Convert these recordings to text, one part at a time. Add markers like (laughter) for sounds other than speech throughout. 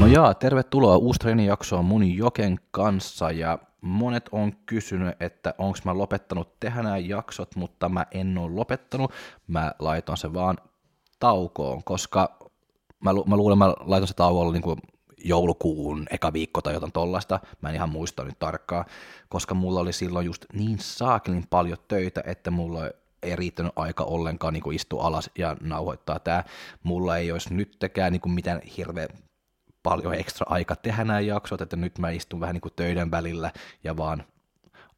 No jaa, tervetuloa uusi treenijaksoon mun Joken kanssa ja monet on kysynyt, että onko mä lopettanut tehdä nämä jaksot, mutta mä en ole lopettanut, mä laitan se vaan taukoon, koska mä, lu- mä luulen, mä laitan se taukoon niin kuin joulukuun eka viikko tai jotain tollaista, mä en ihan muista nyt tarkkaan, koska mulla oli silloin just niin saakelin paljon töitä, että mulla ei riittänyt aika ollenkaan niin istua alas ja nauhoittaa tämä. Mulla ei olisi nyttekään niin mitään hirveä paljon ekstra aika tehdä nämä jaksot, että nyt mä istun vähän niin kuin töiden välillä ja vaan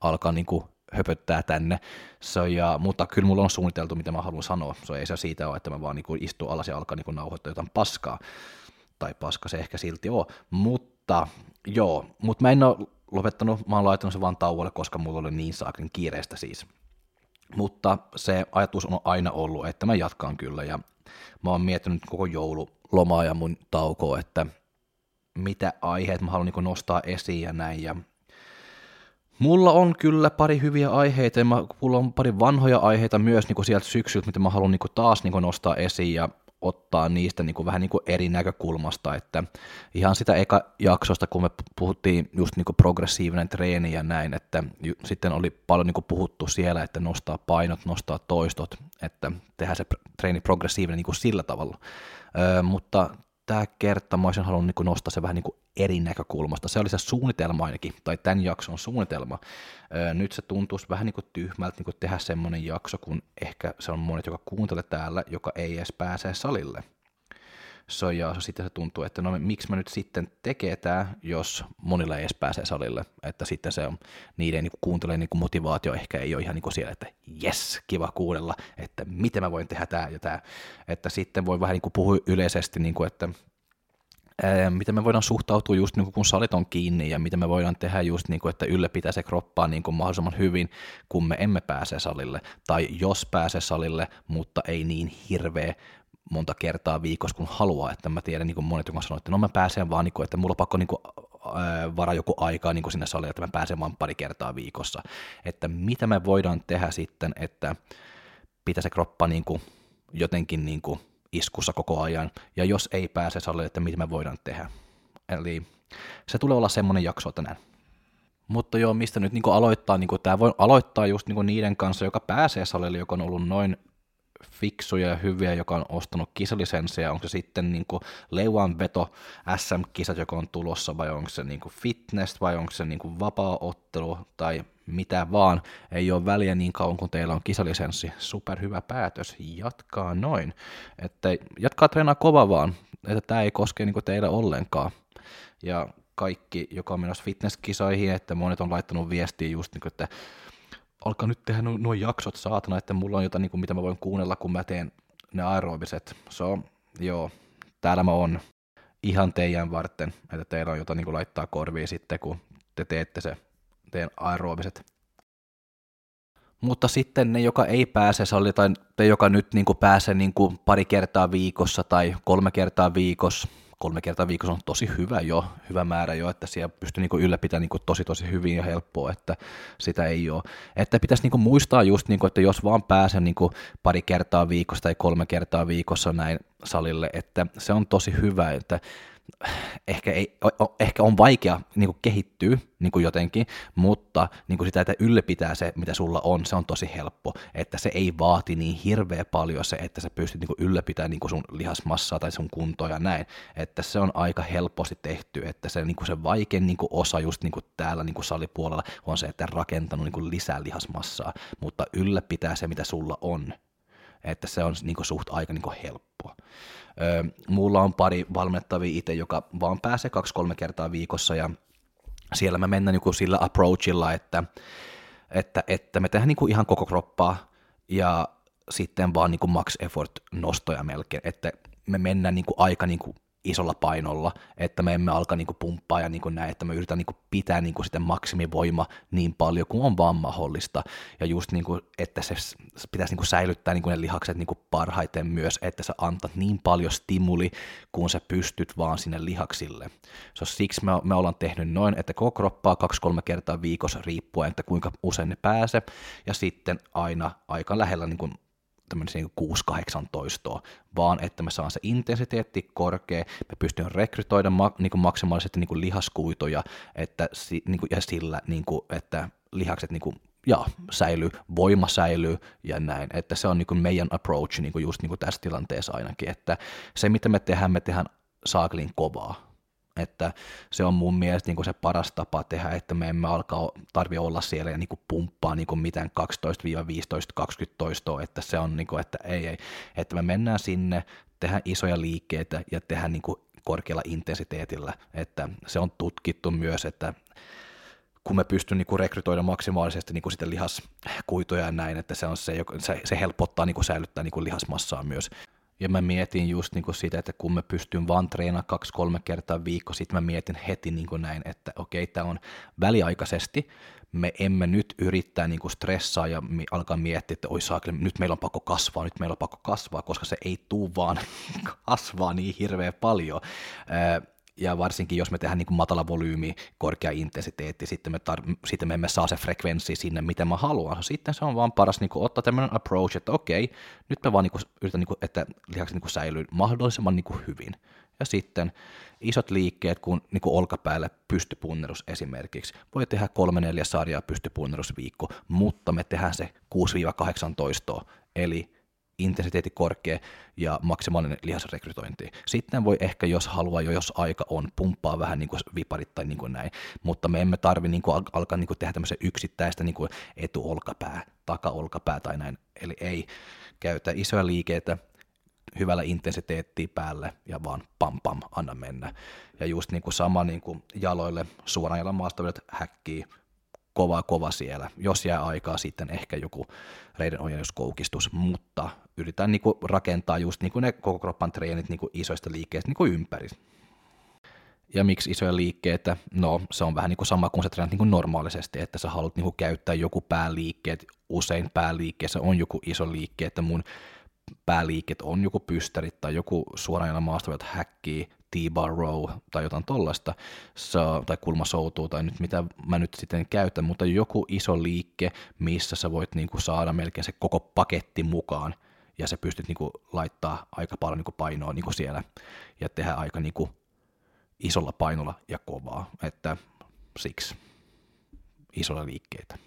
alkaa niin kuin höpöttää tänne. So, ja, mutta kyllä mulla on suunniteltu, mitä mä haluan sanoa. So, ei se siitä ole, että mä vaan niin istun alas ja alkaa niin kuin nauhoittaa jotain paskaa. Tai paska se ehkä silti on. Mutta joo, mutta mä en ole lopettanut, mä oon laittanut se vaan tauolle, koska mulla oli niin saakin kiireistä siis. Mutta se ajatus on aina ollut, että mä jatkan kyllä ja mä oon miettinyt koko joululomaa ja mun taukoa, että mitä aiheet mä haluan niin nostaa esiin ja näin. Ja mulla on kyllä pari hyviä aiheita ja mä, mulla on pari vanhoja aiheita myös niin sieltä syksyltä, mitä mä haluan niin taas niin nostaa esiin ja ottaa niistä niin kuin vähän niin kuin eri näkökulmasta, että ihan sitä eka jaksosta, kun me puhuttiin just niin kuin progressiivinen treeni ja näin, että sitten oli paljon niin kuin puhuttu siellä, että nostaa painot, nostaa toistot, että tehdään se treeni progressiivinen niin kuin sillä tavalla, öö, mutta tämä kerta mä olisin halunnut niin nostaa se vähän niin kuin eri näkökulmasta. Se oli se suunnitelma ainakin, tai tämän jakson suunnitelma. Nyt se tuntuisi vähän niin kuin tyhmältä niin kuin tehdä semmoinen jakso, kun ehkä se on monet, joka kuuntelee täällä, joka ei edes pääse salille. So, ja sitten se tuntuu, että no miksi mä nyt sitten tekee tämä, jos monilla ei edes pääse salille, että sitten se on niiden niin kuuntelee niin motivaatio ehkä ei ole ihan niin siellä, että yes, kiva kuunnella, että miten mä voin tehdä tämä ja tämä, että sitten voi vähän niin puhua yleisesti, niin kuin, että miten me voidaan suhtautua just niin kuin kun salit on kiinni ja miten me voidaan tehdä just niin kuin, että ylläpitää se kroppaa niin kuin mahdollisimman hyvin, kun me emme pääse salille, tai jos pääse salille, mutta ei niin hirveä monta kertaa viikossa, kun haluaa, että mä tiedän niin kuin monet, jotka sanoo, että no mä pääsen vaan, niin kuin, että mulla on pakko niin kuin, ää, vara joku aikaa niin kuin sinne salille, että mä pääsen vaan pari kertaa viikossa, että mitä me voidaan tehdä sitten, että pitää se kroppa niin kuin, jotenkin niin kuin, iskussa koko ajan, ja jos ei pääse salille, että mitä me voidaan tehdä. Eli se tulee olla semmoinen jakso tänään. Mutta joo, mistä nyt niin aloittaa, niin tämä voi aloittaa just niin niiden kanssa, joka pääsee salille, joka on ollut noin fiksuja ja hyviä, joka on ostanut kisalisenssejä, onko se sitten niin leuan veto SM-kisat, joka on tulossa, vai onko se niin fitness, vai onko se niin vapaa-ottelu, tai mitä vaan, ei ole väliä niin kauan kuin teillä on kisalisenssi. Superhyvä päätös, jatkaa noin. Että jatkaa treenaa kova vaan, että tämä ei koske niin teillä ollenkaan. Ja kaikki, joka on menossa fitnesskisoihin, että monet on laittanut viestiä just niin kuin, että alkaa nyt tehdä nuo, nuo jaksot saatana, että mulla on jotain, niin kuin, mitä mä voin kuunnella, kun mä teen ne aerobiset. So, joo, täällä mä on ihan teidän varten, että teillä on jotain niin kuin laittaa korviin sitten, kun te teette se teidän aerobiset. Mutta sitten ne, joka ei pääse salli, tai te, joka nyt niin kuin pääsee niin kuin pari kertaa viikossa tai kolme kertaa viikossa, kolme kertaa viikossa on tosi hyvä jo, hyvä määrä jo, että siellä pystyy niin ylläpitämään niin tosi tosi hyvin ja helppoa, että sitä ei ole. Että pitäisi niin muistaa just, niin kuin, että jos vaan pääsen niin pari kertaa viikossa tai kolme kertaa viikossa näin salille, että se on tosi hyvä, että ehkä, ei, ehkä on vaikea niin kuin kehittyä niin kuin jotenkin, mutta niin kuin sitä, että ylläpitää se, mitä sulla on, se on tosi helppo, että se ei vaati niin hirveä paljon se, että sä pystyt niin kuin ylläpitämään niin kuin sun lihasmassaa tai sun kuntoa ja näin, että se on aika helposti tehty, että se, niin kuin se vaikein niin kuin osa just niin kuin täällä niin kuin salipuolella on se, että rakentanut niin kuin lisää lihasmassaa, mutta ylläpitää se, mitä sulla on, että se on niin kuin suht aika niin kuin helppoa. Öö, mulla on pari valmettavia itse, joka vaan pääsee kaksi-kolme kertaa viikossa ja siellä me mennään niin sillä approachilla, että, että, että me tehdään niin ihan koko kroppaa ja sitten vaan niin max effort nostoja melkein, että me mennään niin aika niin isolla painolla, että me emme alka niin kuin pumppaa ja niin kuin näin, että me yritetään niin kuin pitää niin kuin sitä maksimivoima niin paljon kuin on vaan mahdollista. Ja just niin kuin, että se pitäisi niin kuin säilyttää niin kuin ne lihakset niin kuin parhaiten myös, että sä antat niin paljon stimuli, kun sä pystyt vaan sinne lihaksille. So, siksi me, me ollaan tehnyt noin, että koko kroppaa kaksi-kolme kertaa viikossa riippuen, että kuinka usein ne pääsee, ja sitten aina aika lähellä niin tämmöinen niin 6-8 toistoa, vaan että me saan se intensiteetti korkea, me pystymme rekrytoida ma- niin kuin maksimaalisesti niin kuin lihaskuitoja, että, niin kuin, ja sillä, niin kuin, että lihakset niin kuin, ja, säilyy, voima säilyy ja näin, että se on niin kuin meidän approach niin kuin just niin kuin tässä tilanteessa ainakin, että se mitä me tehdään, me tehdään saaklin kovaa, että se on mun mielestä niin kuin se paras tapa tehdä, että me emme alkaa tarvi olla siellä ja niin kuin pumppaa niin kuin mitään 12-15-20 toistoa, että se on niin kuin, että ei, ei, että me mennään sinne, tehdään isoja liikkeitä ja tehdään niin kuin korkealla intensiteetillä, että se on tutkittu myös, että kun me pystyn niin rekrytoida maksimaalisesti niin sitten lihaskuituja ja näin, että se, on se, se, se helpottaa niin säilyttää niin lihasmassaa myös. Ja mä mietin just niin kuin sitä, että kun mä pystyn vaan treenaamaan kaksi-kolme kertaa viikko, sitten mä mietin heti niin kuin näin, että okei, tämä on väliaikaisesti, me emme nyt yrittää niin kuin stressaa ja alkaa miettiä, että oi saakeli, nyt meillä on pakko kasvaa, nyt meillä on pakko kasvaa, koska se ei tuu vaan (laughs) kasvaa niin hirveän paljon ja varsinkin jos me tehdään niin kuin matala volyymi, korkea intensiteetti, sitten me, tar- sitten me emme saa se frekvenssi sinne, mitä mä haluan. Sitten se on vaan paras niin kuin ottaa tämmöinen approach, että okei, nyt me vaan niin kuin, yritän, niin kuin, että lihakset niin kuin säilyy mahdollisimman niin kuin hyvin. Ja sitten isot liikkeet, kun niin kuin olkapäälle pystypunnerus esimerkiksi. Voi tehdä kolme neljä sarjaa pystypunnerusviikko, mutta me tehdään se 6-18, eli intensiteetti korkea ja maksimaalinen lihasrekrytointi. Sitten voi ehkä, jos haluaa jo, jos aika on, pumppaa vähän niin kuin viparit tai niin kuin näin, mutta me emme tarvi niin kuin alkaa niin kuin tehdä tämmöisen yksittäistä niin kuin etuolkapää, takaolkapää tai näin. Eli ei käytä isoja liikeitä, hyvällä intensiteettiä päälle ja vaan pam pam, anna mennä. Ja just niin kuin sama niin kuin jaloille, suoraan jalan maastavedet häkkii, kova kova siellä. Jos jää aikaa, sitten ehkä joku reiden ojennuskoukistus, mutta yritetään niinku rakentaa just niinku ne koko kroppan treenit niinku isoista liikkeistä niinku ympäri. Ja miksi isoja liikkeitä? No, se on vähän niin kuin sama kuin sä treenat kuin normaalisesti, että sä haluat niin kuin käyttää joku pääliikkeet, usein pääliikkeessä on joku iso liike, että mun pääliikkeet on joku pystärit tai joku suoraan maastavat häkkii T-bar row tai jotain tollasta, tai kulmasoutuu tai nyt mitä mä nyt sitten käytän, mutta joku iso liike, missä sä voit niinku saada melkein se koko paketti mukaan, ja sä pystyt niinku laittaa aika paljon niinku painoa niinku siellä, ja tehdä aika niinku isolla painolla ja kovaa, että siksi isolla liikkeitä.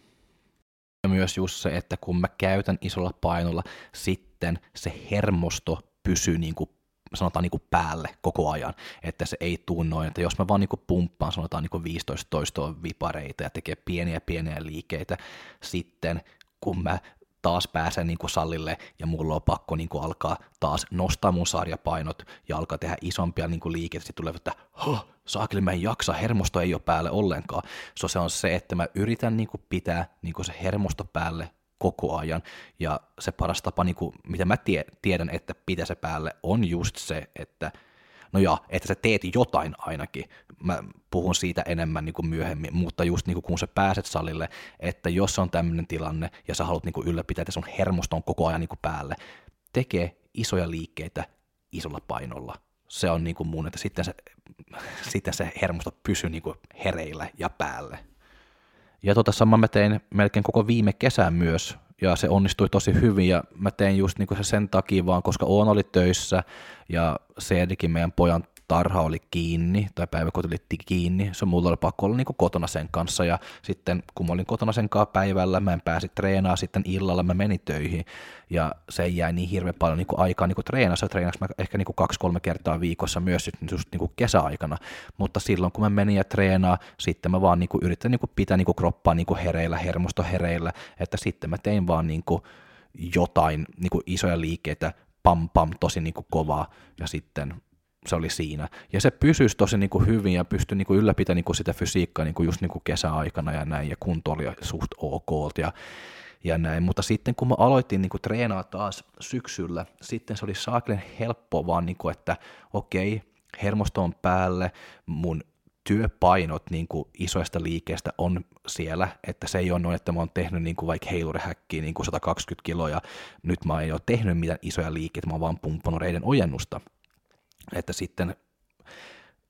Ja myös just se, että kun mä käytän isolla painolla, sitten se hermosto pysyy niin kuin sanotaan niin kuin päälle koko ajan, että se ei tuu noin, että jos mä vaan niin kuin pumppaan sanotaan niin kuin 15 toistoa vipareita ja tekee pieniä pieniä liikkeitä, sitten kun mä taas pääsen niin kuin sallille ja mulla on pakko niin kuin alkaa taas nostaa mun sarjapainot ja alkaa tehdä isompia niin kuin liikkeitä, sitten tulee, että saakeli mä en jaksa, hermosto ei ole päälle ollenkaan. So se on se, että mä yritän niin kuin pitää niin kuin se hermosto päälle koko ajan. Ja se paras tapa, niin kuin, mitä mä tie, tiedän, että pitää se päälle, on just se, että no ja, että sä teet jotain ainakin. Mä puhun siitä enemmän niin kuin myöhemmin, mutta just niin kuin kun sä pääset salille, että jos on tämmöinen tilanne ja sä haluat niin kuin ylläpitää, että sun hermoston koko ajan niin kuin päälle, tekee isoja liikkeitä isolla painolla. Se on niin kuin mun, että sitten se, (laughs) sitten se hermosto pysyy niin kuin hereillä ja päälle. Ja tota sama mä tein melkein koko viime kesän myös, ja se onnistui tosi hyvin, ja mä tein just niin kuin se sen takia vaan, koska Oon oli töissä, ja Seedikin meidän pojan tarha oli kiinni tai päiväkoti oli kiinni, se mulla oli pakko olla niin kuin kotona sen kanssa. Ja sitten kun mä olin kotona sen kanssa päivällä, mä en pääsi treenaamaan, sitten illalla mä menin töihin. Ja se jäi niin hirveän paljon niin kuin aikaa niin kuin treenassa, treenasi mä ehkä niin kuin kaksi-kolme kertaa viikossa myös just niin kuin kesäaikana, mutta silloin kun mä menin ja treenaa, sitten mä vaan niin kuin yritin niin kuin pitää niin kuin kroppaa niin kuin hereillä, hermosto hereillä, että sitten mä tein vaan niin kuin jotain niin kuin isoja liikkeitä, pam pam tosi niin kuin kovaa. Ja sitten se oli siinä. Ja se pysyisi tosi niin kuin hyvin ja pystyi niin kuin ylläpitämään niin kuin sitä fysiikkaa niin kuin just niin kuin kesäaikana ja näin, ja kunto oli suht ok ja, ja näin. Mutta sitten kun mä aloitin niin kuin treenaa taas syksyllä, sitten se oli saaklen helppo vaan, niin kuin, että okei, hermostoon päälle, mun työpainot niin kuin isoista liikkeistä on siellä, että se ei ole noin, että mä oon tehnyt niin kuin vaikka heilurehäkkiä niin kuin 120 kiloa ja nyt mä en ole tehnyt mitään isoja liikkeitä, mä oon vaan pumppannut reiden ojennusta. Että sitten,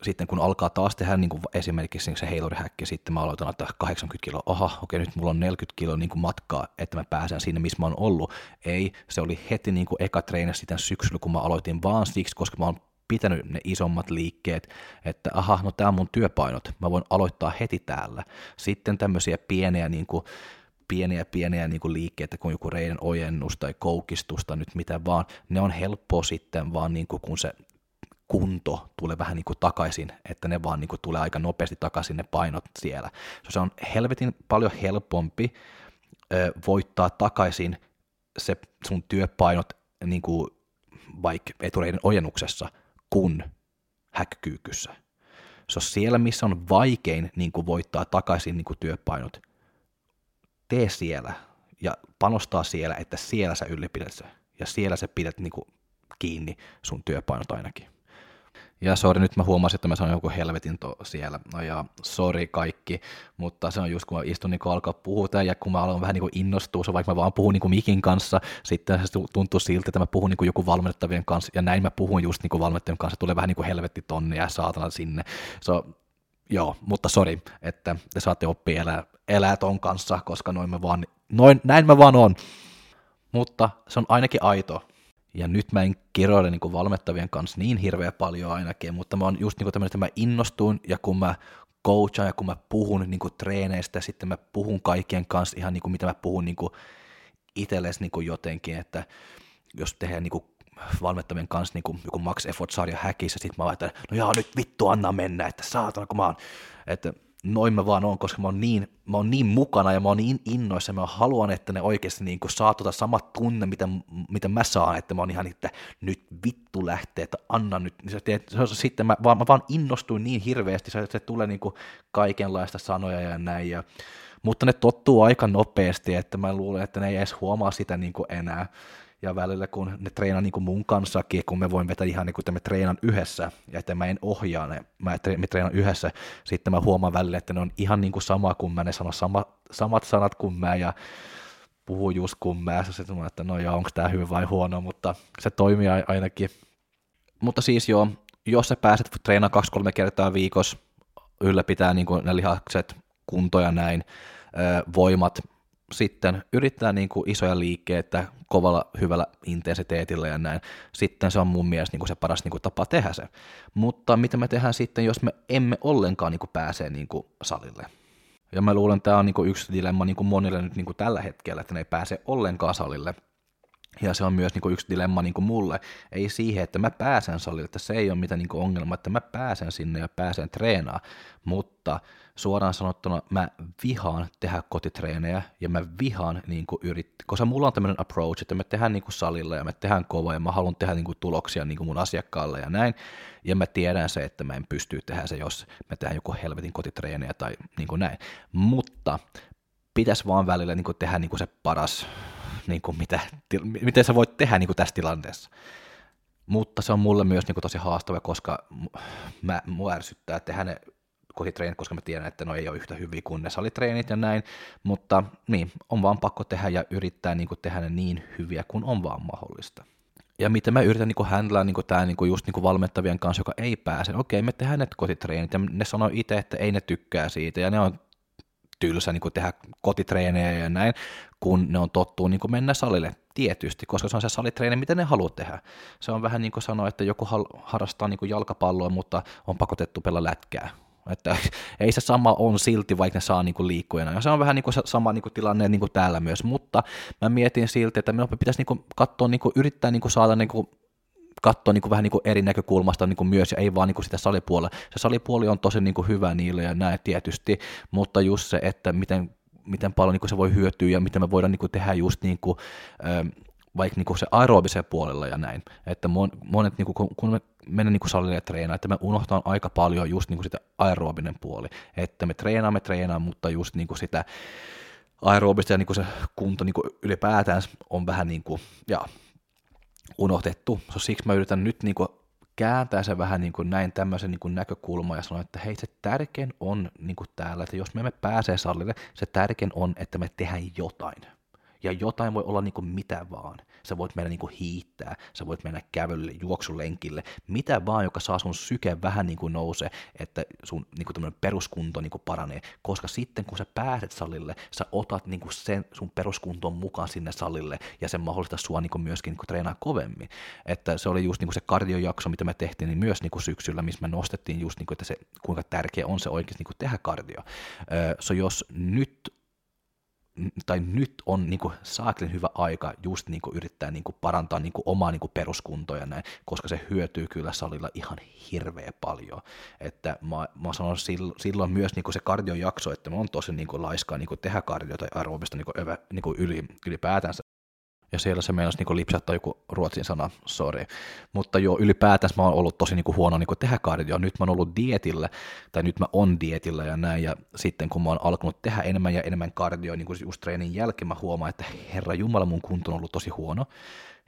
sitten kun alkaa taas tehdä niin kuin esimerkiksi se heilurehäkki, sitten mä aloitan että 80 kiloa, aha, okei nyt mulla on 40 kiloa niin kuin matkaa, että mä pääsen sinne, missä mä oon ollut. Ei, se oli heti niin kuin eka treeni sitten syksyllä, kun mä aloitin vaan siksi, koska mä oon pitänyt ne isommat liikkeet, että aha, no tämä on mun työpainot, mä voin aloittaa heti täällä. Sitten tämmöisiä pieniä niin kuin, pieniä pieniä niin kuin liikkeitä, kun joku reiden ojennus tai koukistus tai nyt mitä vaan, ne on helppoa sitten vaan niin kuin, kun se kunto tulee vähän niin kuin takaisin, että ne vaan niin kuin tulee aika nopeasti takaisin ne painot siellä. Se on helvetin paljon helpompi ö, voittaa takaisin se sun työpainot niin kuin vaikka etureiden ojennuksessa – kuin häkkyykyssä. Se on siellä, missä on vaikein niin kuin voittaa takaisin niin kuin työpainot. Tee siellä ja panostaa siellä, että siellä sä ylläpidät se. Ja siellä sä pidät niin kuin kiinni sun työpainot ainakin. Ja sori, nyt mä huomasin, että mä sanoin joku helvetin to siellä. No ja sori kaikki, mutta se on just kun mä istun niin alkaa puhuta ja kun mä aloin vähän niin innostua, se vaikka mä vaan puhun niin mikin kanssa, sitten se tuntuu siltä, että mä puhun niin joku valmennettavien kanssa ja näin mä puhun just niin valmennettavien kanssa, tulee vähän niin kuin helvetti tonne ja saatana sinne. So, joo, mutta sori, että te saatte oppia elää, elää ton kanssa, koska noin mä vaan, noin, näin mä vaan on. Mutta se on ainakin aito, ja nyt mä en kiroile niin valmettavien kanssa niin hirveä paljon ainakin, mutta mä oon just niin tämmöinen, että mä innostuin ja kun mä coachaan ja kun mä puhun niin treeneistä, sitten mä puhun kaikkien kanssa ihan niin kuin mitä mä puhun niin itsellesi niin jotenkin, että jos tehdään niin kuin valmettavien kanssa niin kuin joku Max Effort-sarja häkissä, sitten mä että no jaa, nyt vittu anna mennä, että saatana kun mä oon, että noin mä vaan on, koska mä oon niin, mä oon niin mukana ja mä oon niin innoissa, mä haluan, että ne oikeasti niin kuin saa tota samat tunne, mitä, mitä mä saan, että mä oon ihan, että nyt vittu lähtee, että anna nyt, sitten mä vaan, mä vaan innostuin niin hirveästi, se, se tulee niin kuin kaikenlaista sanoja ja näin, ja, mutta ne tottuu aika nopeasti, että mä luulen, että ne ei edes huomaa sitä niin kuin enää, ja välillä kun ne treenaa niin kuin mun kanssakin, kun me voin vetää ihan niin kuin, että me treenan yhdessä, ja että mä en ohjaa ne, mä me treenan yhdessä, sitten mä huomaan välillä, että ne on ihan niin kuin sama kuin mä, ne sano sama, samat sanat kuin mä, ja puhuu just kuin mä, sitten mä että no joo, onko tämä hyvä vai huono, mutta se toimii ainakin. Mutta siis joo, jos sä pääset treenaamaan kaksi-kolme kertaa viikossa, ylläpitää niin kuin ne lihakset, kuntoja näin, voimat, sitten yrittää niin kuin isoja liikkeitä kovalla hyvällä intensiteetillä ja näin. Sitten se on mun mielestä niin kuin se paras niin kuin tapa tehdä se. Mutta mitä me tehdään sitten, jos me emme ollenkaan niin kuin pääse niin kuin salille? Ja mä luulen, että tämä on niin kuin yksi dilemma niin kuin monille nyt niin kuin tällä hetkellä, että ne ei pääse ollenkaan salille. Ja se on myös niin kuin yksi dilemma niin kuin mulle. Ei siihen, että mä pääsen salille, että se ei ole mitään niin kuin ongelma, että mä pääsen sinne ja pääsen treenaamaan, mutta suoraan sanottuna mä vihaan tehdä kotitreenejä ja mä vihaan niin kuin yrit... koska mulla on tämmöinen approach, että me tehdään niin kuin salilla ja me tehdään kova ja mä haluan tehdä niin kuin tuloksia niin kuin mun asiakkaalle ja näin. Ja mä tiedän se, että mä en pysty tehdä se, jos me tehdään joku helvetin kotitreenejä tai niin kuin näin. Mutta pitäisi vaan välillä niin kuin tehdä niin kuin se paras, niin kuin mitä, miten sä voit tehdä niin kuin tässä tilanteessa. Mutta se on mulle myös niin kuin tosi haastava, koska mä, mua ärsyttää tehdä ne kotitreenit, koska mä tiedän, että ne ei ole yhtä hyviä kuin ne salitreenit ja näin, mutta niin, on vaan pakko tehdä ja yrittää niin kuin, tehdä ne niin hyviä kuin on vaan mahdollista. Ja miten mä yritän niin handlaa niin tämä niin just niin valmettavien kanssa, joka ei pääse. Okei, me tehdään ne kotitreenit ja ne sanoo itse, että ei ne tykkää siitä ja ne on tylsä niin tehdä kotitreenejä ja näin, kun ne on tottuu niin mennä salille tietysti, koska se on se salitreeni, mitä ne haluaa tehdä. Se on vähän niin kuin sanoa, että joku harrastaa niin jalkapalloa, mutta on pakotettu pelaa lätkää. Että ei se sama on silti, vaikka ne saa niinku liikkujana. Ja se on vähän niinku sama niinku tilanne niinku täällä myös, mutta mä mietin silti, että minun pitäisi niinku katsoa, niinku, yrittää niinku saada niinku katsoa niin kuin vähän niin kuin eri näkökulmasta niin kuin myös, ja ei vaan niin kuin sitä salipuolella. Se salipuoli on tosi niin kuin hyvä niille ja näin tietysti, mutta just se, että miten, miten paljon niin kuin se voi hyötyä ja miten me voidaan niin kuin tehdä just niin kuin, vaikka niin kuin se aerobisen puolella ja näin. Että monet, niin kuin, kun me mennään niin kuin salille treenaamaan, että me unohtaa aika paljon just niin kuin sitä aerobinen puoli. Että me treenaamme, treenaamme, mutta just niin kuin sitä aerobista ja niin kuin se kunto niin kuin ylipäätään on vähän niin kuin, ja unohtettu. So, siksi mä yritän nyt niin kuin kääntää se vähän niin kuin näin tämmöisen niin näkökulman ja sanoo, että hei se tärkein on niin kuin täällä, että jos me emme pääse salille, se tärkein on, että me tehdään jotain. Ja jotain voi olla niin kuin mitä vaan. Sä voit mennä niin hiittää, sä voit mennä kävelylle, juoksulenkille, mitä vaan, joka saa sun syke vähän niin kuin nousee, että sun niin kuin peruskunto niin kuin paranee. Koska sitten kun sä pääset salille, sä otat niin kuin sen sun peruskunton mukaan sinne salille ja se mahdollistaa sua niin kuin myöskin niin kuin treenaa kovemmin. Että se oli just niin kuin se kardiojakso, mitä me tehtiin, niin myös niin kuin syksyllä, missä me nostettiin just niin kuin, että se, kuinka tärkeä on se oikeasti niin kuin tehdä kardio. So jos nyt tai nyt on niin kuin, saaklin hyvä aika just niin kuin, yrittää niin kuin, parantaa niin kuin, omaa niin kuin, näin, koska se hyötyy kyllä salilla ihan hirveä paljon. Että mä, mä sanon silloin myös niin kuin se kardiojakso, että mä on tosi niin kuin, laiskaa niin kuin, tehdä kardio tai aerobista niin kuin, niin kuin, yli, ylipäätänsä ja siellä se meinasi niin lipsattaa joku ruotsin sana, sorry. Mutta jo ylipäätään mä oon ollut tosi niin kuin huono niin kuin tehdä kardio. Nyt mä oon ollut dietillä, tai nyt mä oon dietillä ja näin, ja sitten kun mä oon alkanut tehdä enemmän ja enemmän kardio, niin kuin just treenin jälkeen mä huomaan, että herra Jumala, mun kunto on ollut tosi huono.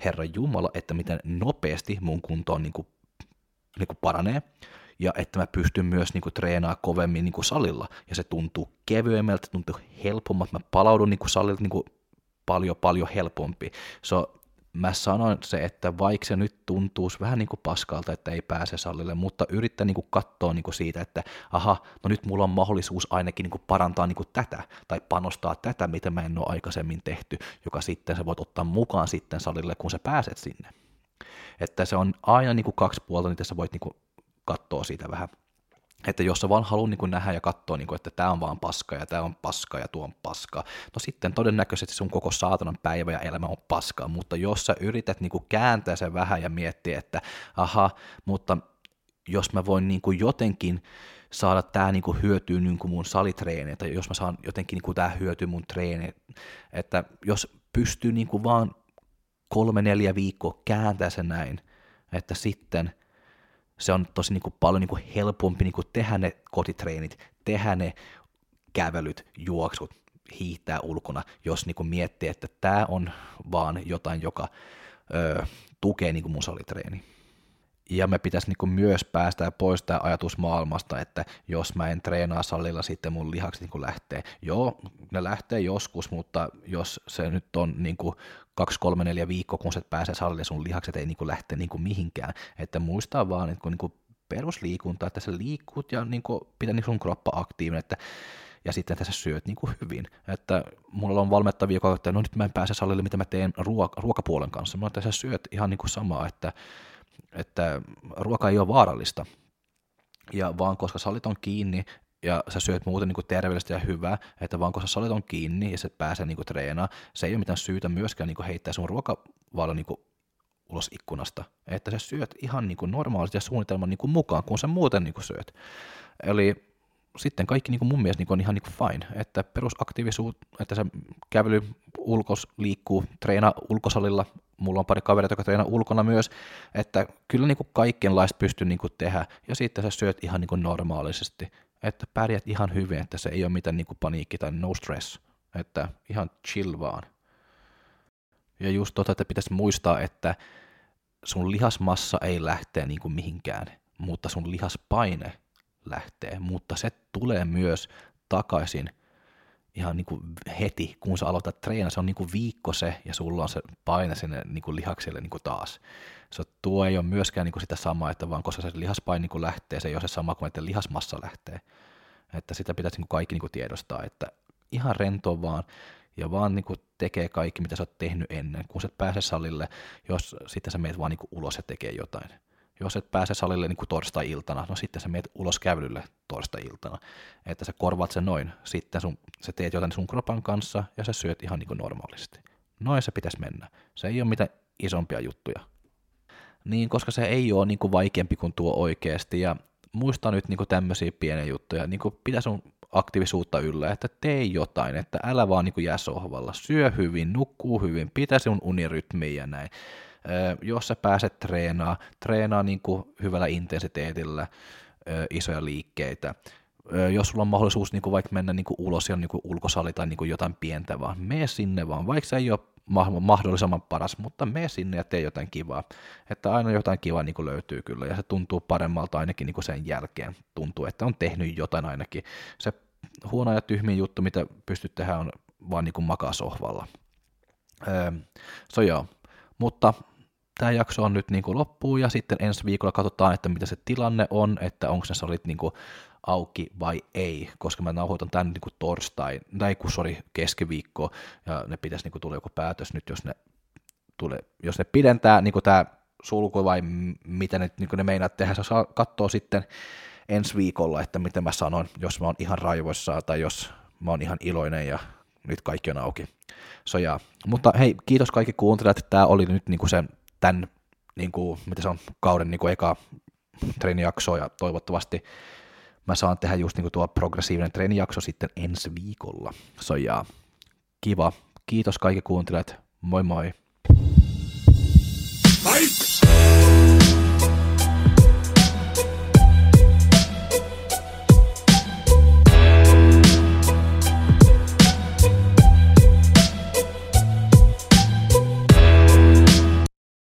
Herra Jumala, että miten nopeasti mun kunto on niin kuin, niin kuin paranee ja että mä pystyn myös niin kuin, treenaa kovemmin niin salilla, ja se tuntuu kevyemmältä, tuntuu helpommalta, mä palaudun niin salilta niin kuin, paljon paljon helpompi. So, mä sanon se, että vaikka se nyt tuntuu vähän niin kuin paskalta, että ei pääse salille, mutta yrittää niin kuin katsoa niin kuin siitä, että aha, no nyt mulla on mahdollisuus ainakin niin kuin parantaa niin kuin tätä, tai panostaa tätä, mitä mä en ole aikaisemmin tehty, joka sitten sä voit ottaa mukaan sitten salille, kun sä pääset sinne. Että se on aina niin kuin kaksi puolta, niin tässä voit niin kuin katsoa siitä vähän että jos sä vaan haluat niin nähdä ja katsoa, niin kuin, että tämä on vaan paska ja tämä on paska ja tuo on paska, no sitten todennäköisesti sun koko saatanan päivä ja elämä on paskaa, mutta jos sä yrität niin kuin kääntää sen vähän ja miettiä, että aha, mutta jos mä voin niin kuin jotenkin saada tämä niin hyötyä niin mun salitreeni, tai jos mä saan jotenkin niin tämä hyötyä mun treeni, että jos pystyy kuin vaan kolme, neljä viikkoa kääntää sen näin, että sitten – se on tosi niin kuin paljon niin kuin helpompi niin kuin tehdä ne kotitreenit, tehdä ne kävelyt, juoksut, hiihtää ulkona, jos niin kuin miettii, että tämä on vaan jotain, joka ö, tukee niin kuin mun salitreeni. Ja me pitäisi niin myös päästä pois tämä ajatus maailmasta, että jos mä en treenaa salilla, sitten mun lihakset niin lähtee. Joo, ne lähtee joskus, mutta jos se nyt on niin kuin kaksi, kolme, neljä viikkoa, kun sä pääsee salille, sun lihakset ei niin lähte niin mihinkään. Että muistaa vaan, että kun niin perusliikunta, että sä liikut ja niin pitää niin sun kroppa aktiivinen, että ja sitten tässä syöt niin kuin hyvin. Että mulla on valmettavia, joka että no nyt mä en pääse salille, mitä mä teen ruoka, ruokapuolen kanssa. Mä että sä syöt ihan niin kuin samaa, että, että ruoka ei ole vaarallista. Ja vaan koska salit on kiinni, ja sä syöt muuten niin terveellistä ja hyvää, että vaan koska salit on kiinni ja sä pääsee niin treenaamaan, se ei ole mitään syytä myöskään niin heittää sun ruokavalo niin ulos ikkunasta, että sä syöt ihan niin normaalisti ja suunnitelman niin mukaan, kun sä muuten niin syöt. Eli sitten kaikki niin kuin mun mielestä niin on ihan niin kuin fine, että perusaktiivisuus, että se kävely ulkos liikkuu, treena ulkosalilla, mulla on pari kavereita, jotka treenaa ulkona myös, että kyllä niin kuin kaikenlaista pystyy niin kuin tehdä, ja sitten sä syöt ihan niin kuin normaalisesti, että pärjät ihan hyvin, että se ei ole mitään niin kuin paniikki tai no stress, että ihan chill vaan. Ja just tota, että pitäisi muistaa, että sun lihasmassa ei lähtee niin kuin mihinkään, mutta sun lihaspaine lähtee, mutta se tulee myös takaisin ihan niin kuin heti, kun sä aloitat treenaa, se on niin kuin viikko se, ja sulla on se paine sinne niin kuin lihaksille niin kuin taas. Se tuo ei ole myöskään niin kuin sitä samaa, että vaan koska se lihaspaine niin kuin lähtee, se ei ole se sama kuin että lihasmassa lähtee. Että sitä pitäisi niin kuin kaikki niin kuin tiedostaa, että ihan rento vaan, ja vaan niin kuin tekee kaikki, mitä sä oot tehnyt ennen. Kun sä et pääse salille, jos sitten sä meet vaan niin kuin ulos ja tekee jotain. Jos et pääse salille niin kuin torstai-iltana, no sitten sä meet ulos kävelylle torstai-iltana. Että sä korvaat sen noin. Sitten sun, sä teet jotain sun kropan kanssa ja sä syöt ihan niin kuin normaalisti. Noin se pitäisi mennä. Se ei ole mitään isompia juttuja. Niin, koska se ei ole niin kuin vaikeampi kuin tuo oikeasti. Ja muista nyt niin kuin tämmöisiä pieniä juttuja. Niin kuin pitä sun aktiivisuutta yllä, että tee jotain, että älä vaan niin kuin jää sohvalla. Syö hyvin, nukkuu hyvin, pitä sun unirytmiä ja näin jos sä pääset treenaa, treenaa niin kuin hyvällä intensiteetillä isoja liikkeitä. Jos sulla on mahdollisuus niin kuin vaikka mennä niin kuin ulos ja niin kuin ulkosali tai niin kuin jotain pientä vaan, mene sinne vaan, vaikka se ei ole mahdollisimman paras, mutta me sinne ja tee jotain kivaa. Että aina jotain kivaa niin löytyy kyllä, ja se tuntuu paremmalta ainakin niin sen jälkeen. Tuntuu, että on tehnyt jotain ainakin. Se huono ja tyhmin juttu, mitä pystyt tehdä, on vaan niin makaa sohvalla. Öö, so joo, mutta tämä jakso on nyt niin kuin loppuun ja sitten ensi viikolla katsotaan, että mitä se tilanne on, että onko ne salit niin kuin auki vai ei, koska mä nauhoitan tämän niin kuin torstai, tai kun sori, keskiviikko, ja ne pitäisi niin kuin tulla joku päätös nyt, jos ne, tulee, jos ne pidentää niin kuin tämä sulku vai mitä ne, niin kuin ne meinaa tehdä, se saa katsoa sitten ensi viikolla, että miten mä sanon, jos mä oon ihan raivoissaan tai jos mä oon ihan iloinen ja nyt kaikki on auki. So, ja. Mutta hei, kiitos kaikki kuuntelijat, tämä oli nyt niin kuin sen, tämän, niin kuin, mitä se on, kauden niin kuin eka treenijakso ja toivottavasti mä saan tehdä just niin kuin tuo progressiivinen treenijakso sitten ensi viikolla. So, ja kiva. Kiitos kaikki kuuntelijat. Moi moi.